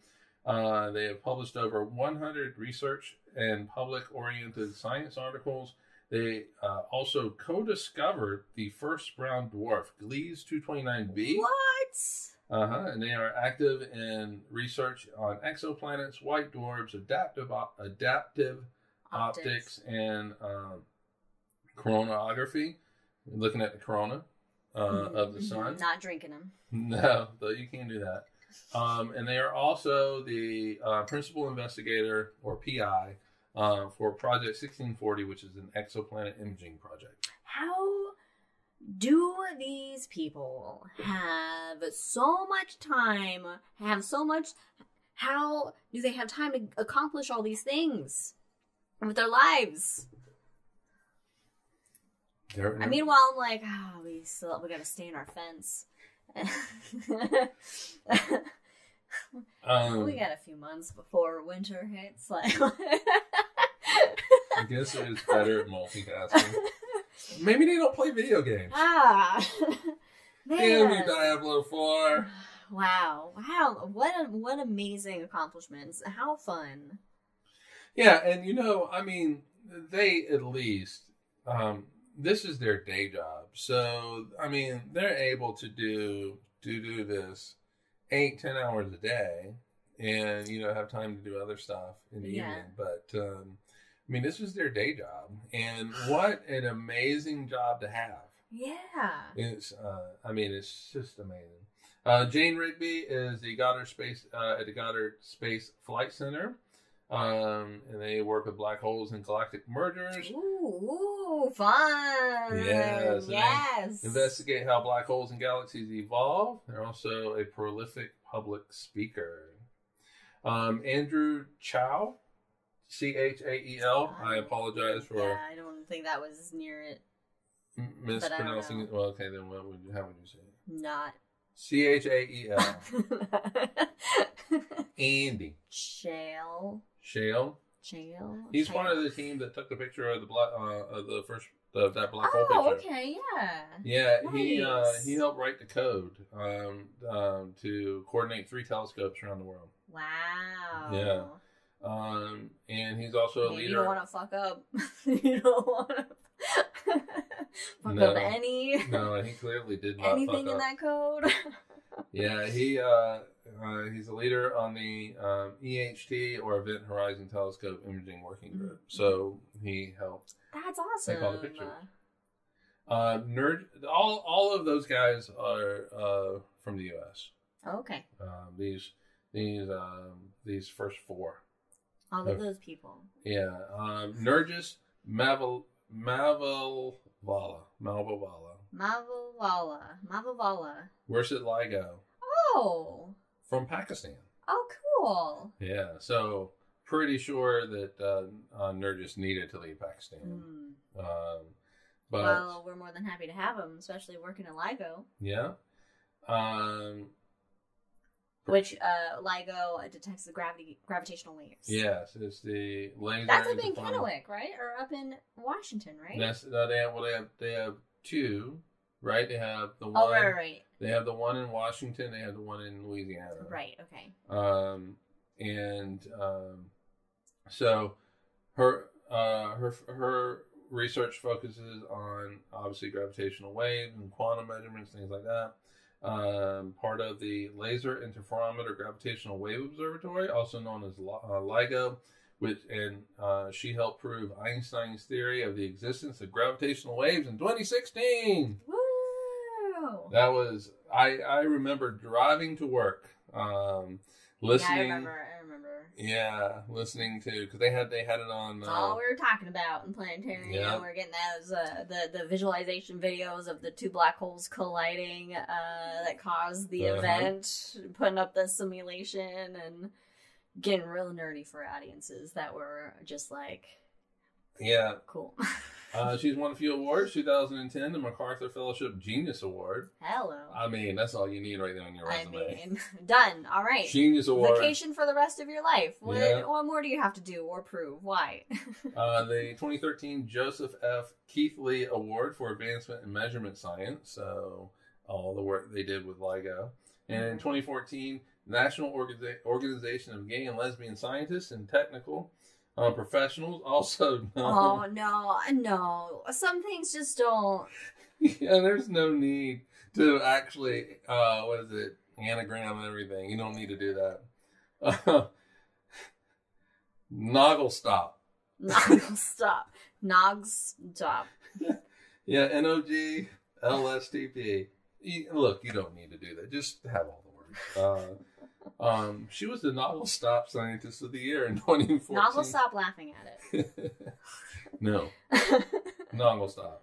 Uh, they have published over 100 research and public oriented science articles. They uh, also co discovered the first brown dwarf, Gliese 229b. What? Uh huh. And they are active in research on exoplanets, white dwarfs, adaptive op- adaptive optics, and um, coronagraphy. Looking at the corona uh, of the Mhm. sun. Not drinking them. No, though you can't do that. Um, and they are also the uh, principal investigator or PI uh, for Project 1640, which is an exoplanet imaging project. How do these people have so much time? Have so much. How do they have time to accomplish all these things with their lives? They're- I mean, while I'm like, oh, we still we gotta stay in our fence. um, we got a few months before winter hits. Like, I guess it is better at multitasking. Maybe they don't play video games. ah, Damn you, man. Diablo 4. Wow, wow, what a, what amazing accomplishments! How fun! Yeah, and you know, I mean, they at least, um, this is their day job. So, I mean, they're able to do, to do this eight, ten hours a day and, you know, have time to do other stuff in the Yeah. evening. But, um, I mean, this was their day job. And what an amazing job to have. Yeah, It's, uh, I mean, it's just amazing. Uh, Jane Rigby is the Goddard Space uh, at the Goddard Space Flight Center, um, and they work with black holes and galactic mergers. ooh, ooh fun! Yes, yes. Investigate how black holes and galaxies evolve. They're also a prolific public speaker. Um, Andrew Chow, C H A E L. I apologize for Yeah, I don't think that was near it. m- but I don't mispronouncing it. Well, okay, then what would you, how would you say it? Not. C H A E L. Andy Shale. Shale. Shale. He's Shale. one of the team that took the picture of the black uh, of the first of that black hole picture. Oh, okay, yeah. Yeah, he uh, he helped write the code um, um, to coordinate three telescopes around the world. Wow. Yeah. Um, and he's also a Man, leader. you don't want to fuck up. you don't want to fuck No. up any no, he clearly did not anything in that code. Yeah, he uh, uh, he's a leader on the um, EHT or Event Horizon Telescope Imaging Working Group. Mm-hmm. So he helped. That's awesome. Take all the pictures. Uh, nerd. All all of those guys are uh, from the U.S. Okay. Um, these these um, these first four. All of those people. Yeah, um, Nergis Maval Mavalvala Malvavala. Mavavala. Mavavala. Worship LIGO Oh. from Pakistan. Oh, cool. Yeah, so pretty sure that uh, uh, Nergis needed to leave Pakistan. Hmm. Um, but well, we're more than happy to have him, especially working at LIGO, yeah, um, which uh, LIGO detects the gravity gravitational waves. yes, it's the laser. That's up in Kennewick, right? Or up in Washington, right? That's no, they have well, they have they have two, right? They have the one. oh, right, right, right. They have the one in Washington. They have the one in Louisiana. Right, okay. Um, and um, so her uh, her her research focuses on obviously gravitational waves and quantum measurements, things like that. Um, part of the Laser Interferometer Gravitational Wave Observatory, also known as uh, LIGO, which and uh, she helped prove Einstein's theory of the existence of gravitational waves in 2016. Woo! That was I. I remember driving to work, um, listening. Yeah, I remember. I remember. Yeah, listening to because they had they had it on. That's Uh, all we were talking about in planetarium. Yeah. We're getting those uh, the the visualization videos of the two black holes colliding uh, that caused the Uh-huh. event, putting up the simulation, and getting real nerdy for audiences that were just like yeah, cool. uh, she's won a few awards. 2010, the MacArthur Fellowship Genius Award. Hello. I mean, that's all you need right there on your resume. I mean, done. All right. Genius Award. Vacation for the rest of your life. What, Yeah. what more do you have to do or prove? Why? Uh, the 2013 Joseph F. Keithley Award for Advancement in Measurement Science. So all the work they did with LIGO. And in 2014, National Organiza- Organization of Gay and Lesbian Scientists and Technical uh, Professionals, also oh no, no. Some things just don't. yeah, there's no need to actually, uh, what is it, anagram and everything. You don't need to do that. Uh, Noggle stop. Nog stop. Nog stop. Yeah, N O G L S T P. Look, you don't need to do that. Just have all the words. Uh, um, she was the novel Stop Scientist of the Year in 2014. Novel stop laughing at it. no, Noggle Stop.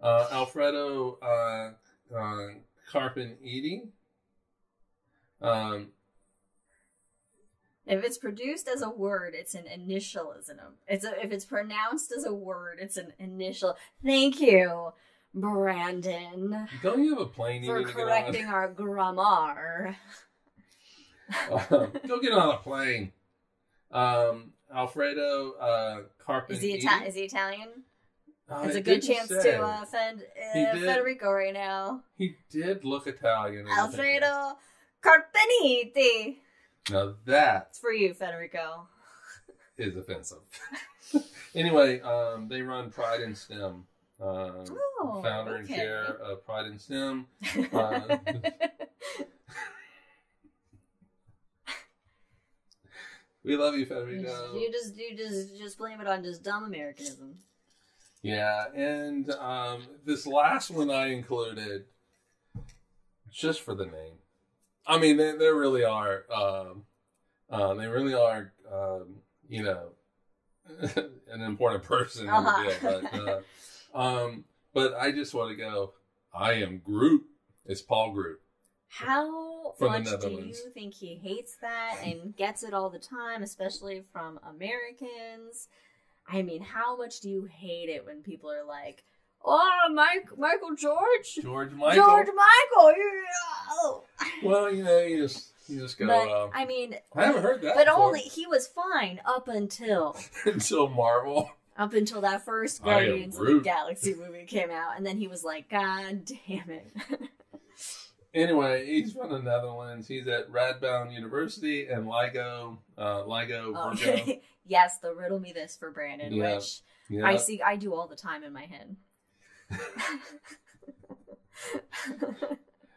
Uh, Alfredo uh, uh, Carpineti. Um, If it's produced as a word, it's an initial, isn't it? It's a, if it's pronounced as a word, it's an initial. Thank you, Brandon, don't you have a plane for need to get correcting our grammar. Uh, go get on a plane. Um, Alfredo uh, Carpineti. Is he Ita- is he Italian? Uh, It's a good chance say. to uh, offend uh. Federico right now. He did look Italian. in the picture. Alfredo Carpineti. Now that It's for you, Federico. is offensive. anyway, um, they run Pride and STEM. Um, Oh, founder and chair of Pride in STEM. Uh, we love you, Federico. you just you just just blame it on just dumb Americanism. Yeah, and um, this last one I included just for the name. I mean, they, they really are. Um, uh, they really are. Um, you know, an important person in the Uh-huh. deal. But, uh, um, but I just want to go. I am Groot. It's Paul Groot. How much do you think he hates that and gets it all the time, especially from Americans? I mean, how much do you hate it when people are like, "Oh, Mike, Michael George, George Michael. George Michael"? Oh. Well, you know, you just you just go. But uh, I mean, I haven't heard that. but before. only he was fine up until until Marvel. Up until that first Guardians of the Galaxy movie came out, and then he was like, "God damn it!" Anyway, he's from the Netherlands. He's at Radboud University and LIGO, uh, LIGO Oh, Virgo. yes, the riddle me this for Brandon, Yeah. which Yeah. I see. I do all the time in my head.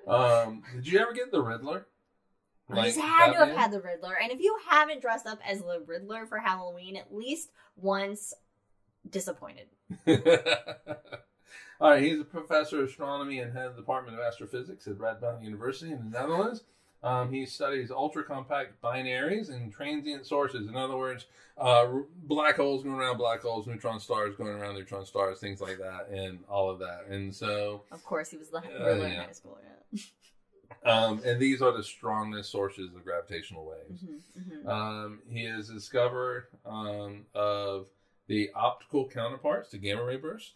Um, did you ever get the Riddler? He's had to have had the Riddler, and if you haven't dressed up as the Riddler for Halloween at least once, disappointed. All right, he's a professor of astronomy and head of the Department of Astrophysics at Radboud University in the Netherlands. Um, he studies ultra compact binaries and transient sources. In other words, uh, r- black holes going around black holes, neutron stars going around neutron stars, things like that, and all of that. And so, Of course, he was the Uh, ruler in high school. Yeah. um, and these are the strongest sources of gravitational waves. hmm hmm Um, he is a discoverer um, of the optical counterparts to gamma ray burst.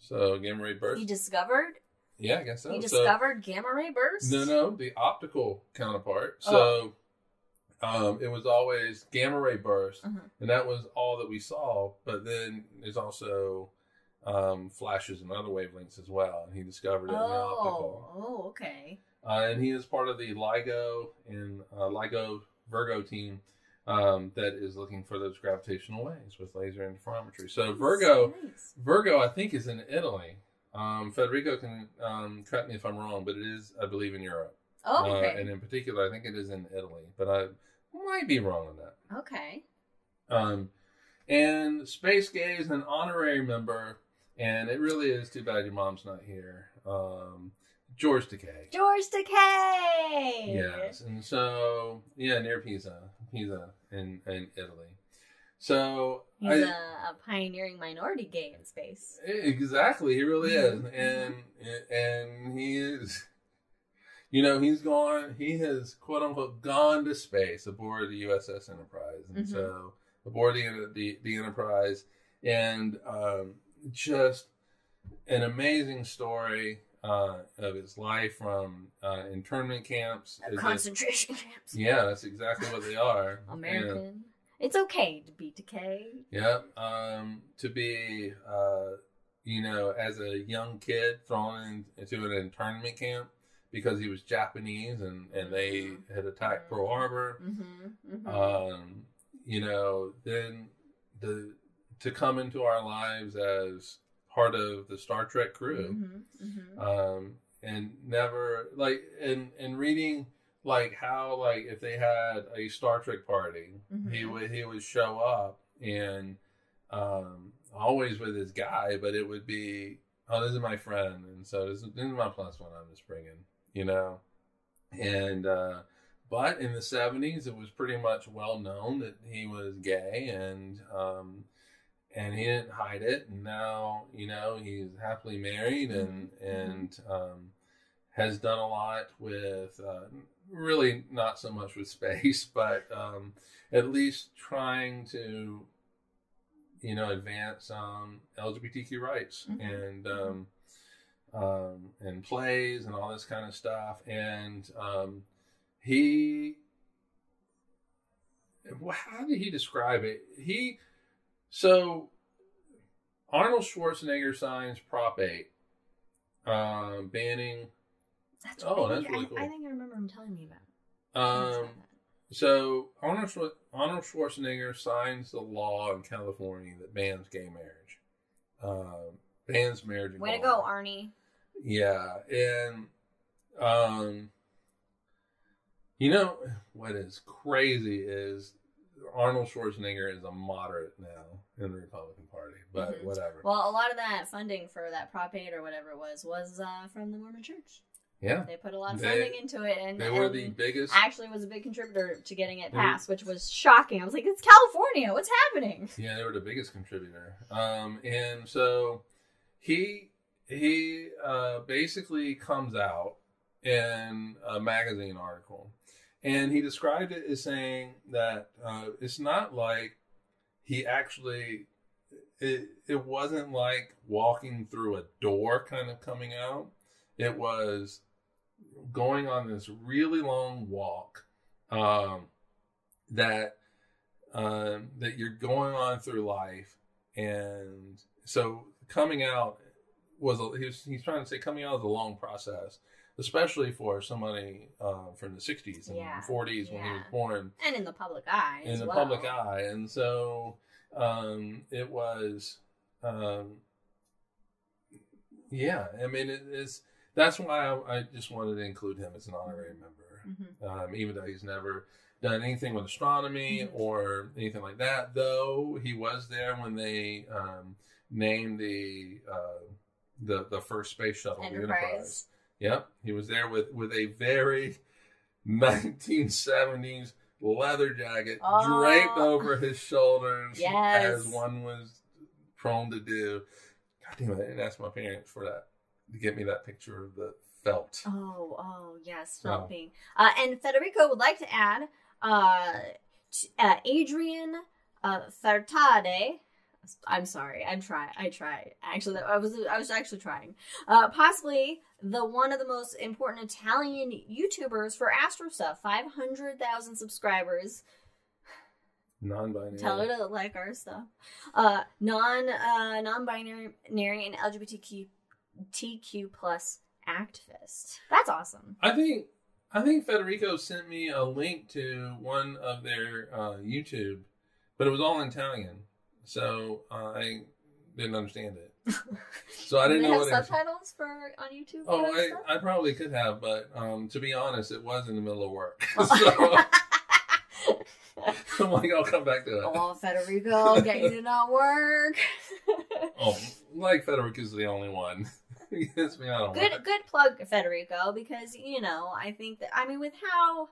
So gamma ray burst, He discovered. yeah, I guess so. he So- discovered gamma ray bursts. no, no, the optical counterpart. So Oh. um, it was always gamma ray burst, Uh-huh. and that was all that we saw. But then there's also um, flashes and other wavelengths as well, and he discovered it in the optical. Oh, oh, okay. Uh, and he is part of the LIGO and uh, LIGO Virgo team um, that is looking for those gravitational waves with laser interferometry. So Virgo, Nice. Virgo, I think is in Italy. Um, Federico can um, correct me if I'm wrong, but it is, I believe, in Europe. Oh, Uh, and in particular, I think it is in Italy, but I might be wrong on that. okay. Um, and Space Gay is an honorary member, and it really is too bad your mom's not here. Um, George Takei. George Takei. Yes, and so yeah, near Pisa, Pisa in in Italy. So He's I, a, a pioneering minority gay in space. exactly, he really is, Mhm, and and he is. You know, he's gone. He has quote unquote gone to space aboard the USS Enterprise, and Mhm. so aboard the the, the Enterprise, and um, just an amazing story uh, of his life from uh, internment camps. Is it- concentration camps. Yeah, that's exactly what they are. American. It's okay to be Takei. Yeah. Um, to be, uh, you know, as a young kid thrown in, into an internment camp because he was Japanese and, and they had attacked Pearl Harbor. Mm-hmm. mm-hmm. Um, you know, then the to come into our lives as part of the Star Trek crew. mm-hmm. Mm-hmm. um, and never like and and reading like how like if they had a Star Trek party, he Mhm. would he would show up and um, always with his guy, but it would be oh this is my friend, and so this, is- this is my plus one I'm just bringing, you know, and uh, but in the seventies it was pretty much well known that he was gay and. Um, and he didn't hide it. And now, you know, he's happily married and and um, has done a lot with uh, really not so much with space, but um, at least trying to, you know, advance um, LGBTQ rights Mhm. and um, um, and plays and all this kind of stuff. And um, he, how did he describe it? He so Arnold Schwarzenegger signs Prop 8, um, banning. That's Oh, I that's think, really cool. I think I remember him telling me about. it. Um, so Arnold, Schwar- Arnold Schwarzenegger signs the law in California that bans gay marriage, um, bans marriage. Way to go, Arnie. Yeah, and um, you know what is crazy is Arnold Schwarzenegger is a moderate now in the Republican Party, but Mhm. whatever. Well, a lot of that funding for that Prop 8 or whatever it was was uh, from the Mormon Church. yeah, They put a lot of They- funding into it, and, they were and the biggest. actually was a big contributor to getting it passed, which was shocking. I was like, "It's California. What's happening?" Yeah, they were the biggest contributor. Um, and so he he uh, basically comes out in a magazine article, and he described it as saying that uh, it's not like he actually. It it wasn't like walking through a door, kind of coming out. It was going on this really long walk um, that um, that you're going on through life, and so coming out was a, he was, he's trying to say coming out is a long process, especially for somebody uh, from the '60s and Yeah, 40s when he was born And in the public eye. in the well. public eye, and so um, it was, um, yeah. I mean, it is. That's why I, I just wanted to include him as an honorary member Mhm. um, even though he's never done anything with astronomy Mhm. or anything like that. Though he was there when they um, named the uh, the the first space shuttle, the Enterprise. Yep, he was there with with a very 1970s leather jacket Oh. draped over his shoulders Yes. as one was prone to do. God damn it, I didn't ask my parents for that to get me that picture of the felt. Oh, oh, yes, So- helping. Uh, and Federico would like to add uh, t- uh, Adrian uh, Fartade. I'm sorry. I'm trying. I try. Actually, I was. I was actually trying. Uh, possibly the one of the most important Italian YouTubers for Astro stuff. Five hundred thousand subscribers. Non-binary. Tell her to like our stuff. Uh, non uh, non-binary and LGBTQ TQ plus activist. That's awesome. I think I think Federico sent me a link to one of their uh, YouTube, but it was all in Italian, so I didn't understand it. So I didn't they know have what. it- subtitles for on YouTube. Oh, that I, stuff? I probably could have, but um, to be honest, it was in the middle of work. Oh. so I'm like, I'll come back to it. oh, Federico, getting to not work. Oh, like Federico's the only one. he gets me out of good, work. good plug, Federico, because you know I think that I mean with how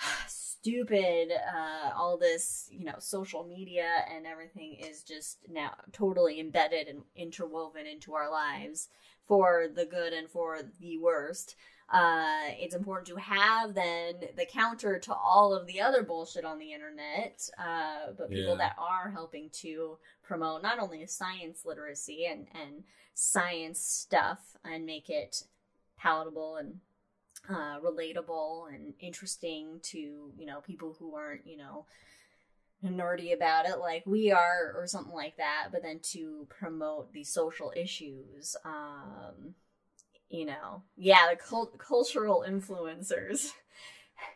stupid uh, all this you know social media and everything is just now totally embedded and interwoven into our lives for the good and for the worst. Uh, it's important to have then the counter to all of the other bullshit on the internet, uh, but people Yeah. that are helping to promote not only science literacy and, and science stuff and make it palatable and uh, relatable and interesting to you know people who aren't you know nerdy about it like we are or something like that but then to promote the social issues um you know yeah the cult- cultural influencers.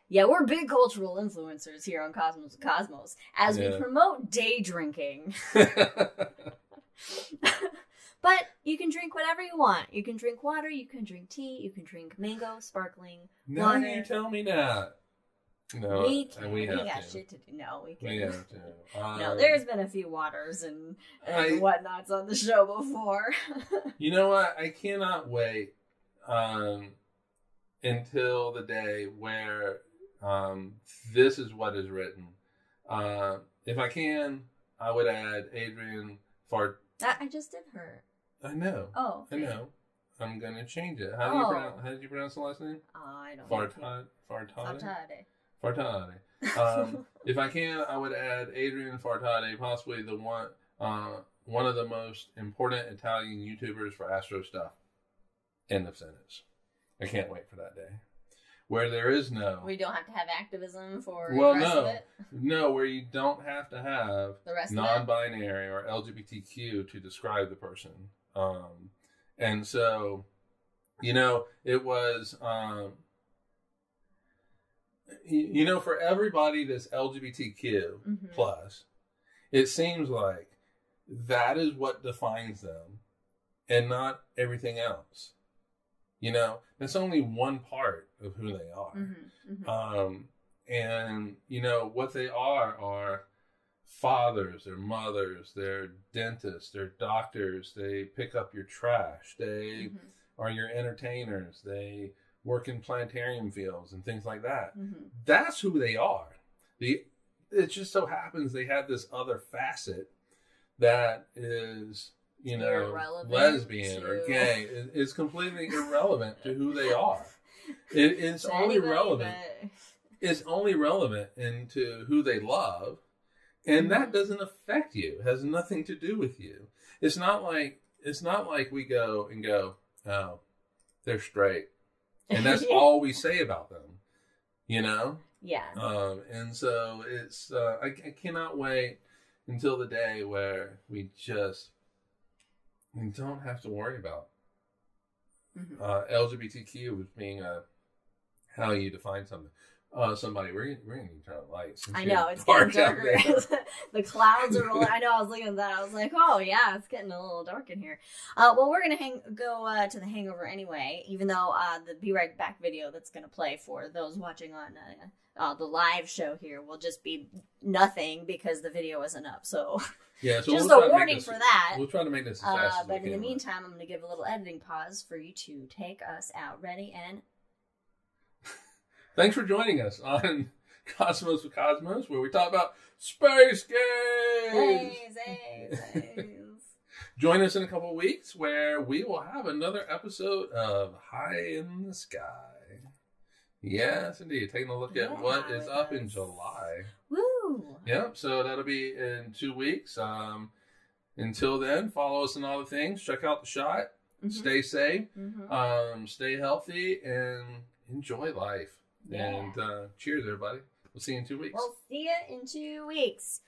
Yeah we're big cultural influencers here on cosmos cosmos as we promote day drinking but you can drink whatever you want. You can drink water, you can drink tea, you can drink mango, sparkling. No, Water. you tell me that. No, we can. we We, got to. shit to do. No, we can. We have to. Um, No, there's been a few waters and, and I- whatnots on the show before. You know what? I cannot wait um, until the day where um, this is what is written. Uh, if I can, I would add Adrian Fart. I just did her. I know. Oh, I know. I'm gonna change it. How do you Oh. pronounce? How did you pronounce the last name? I don't. Fartade. Fartade. Fartade. Fartade. Um, if I can, I would add Adrian Fartade, possibly the one, uh, one of the most important Italian YouTubers for Astro stuff. End of sentence. I can't wait for that day, where there is no, we don't have to have activism for Well, the rest no. of it. no, where you don't have to have The rest of it. non-binary or LGBTQ to describe the person. Um, and so, you know, it was, um, you, know, for everybody that's LGBTQ Mhm. plus, it seems like that is what defines them, and not everything else. You know, that's only one part of who they are. Mhm, mhm. Um, and you know what they are are fathers, they're mothers, they're dentists, they're doctors. They pick up your trash. They Mhm, are your entertainers. They work in planetarium fields and things like that. mhm. That's who they are. The it just so happens they have this other facet that is you know Irrelevant lesbian or gay. It- It's completely irrelevant to who they are. It, it's To only relevant but- it's only relevant into who they love and that doesn't affect you it has nothing to do with you it's not like it's not like we go and go oh they're straight and that's all we say about them you know Yeah. um, and so it's uh, I, I cannot wait until the day where we just we don't have to worry about Mhm. uh, LGBTQ as being a how you define something. Uh, somebody, we're, we're gonna need to lights. I know it's dark getting darker. the clouds are rolling. I know. I was looking at that. I was like, "Oh yeah, it's getting a little dark in here." Uh, well, we're gonna hang go uh, to the Hangover anyway. Even though uh, the Be Right Back video that's gonna play for those watching on uh, uh, the live show here will just be nothing because the video isn't up. So Yeah, so just we'll a warning this- for that. We'll try to make this as Uh, fast as but in the meantime, I'm gonna give a little editing pause for you to take us out. Ready and Thanks for joining us on Cosmos with Cosmos, where we talk about space games. A's, A's, A's. Join us in a couple weeks where we will have another episode of High in the Sky. Yes, indeed. Taking a look at what is up in July. Woo! Yep. So that'll be in two weeks. Um, until then, follow us on all the things. Check out the shot. Mhm. Stay safe. Mhm. Um, stay healthy and enjoy life. Yeah. And uh, cheers, everybody. We'll see you in two weeks. We'll see you in two weeks.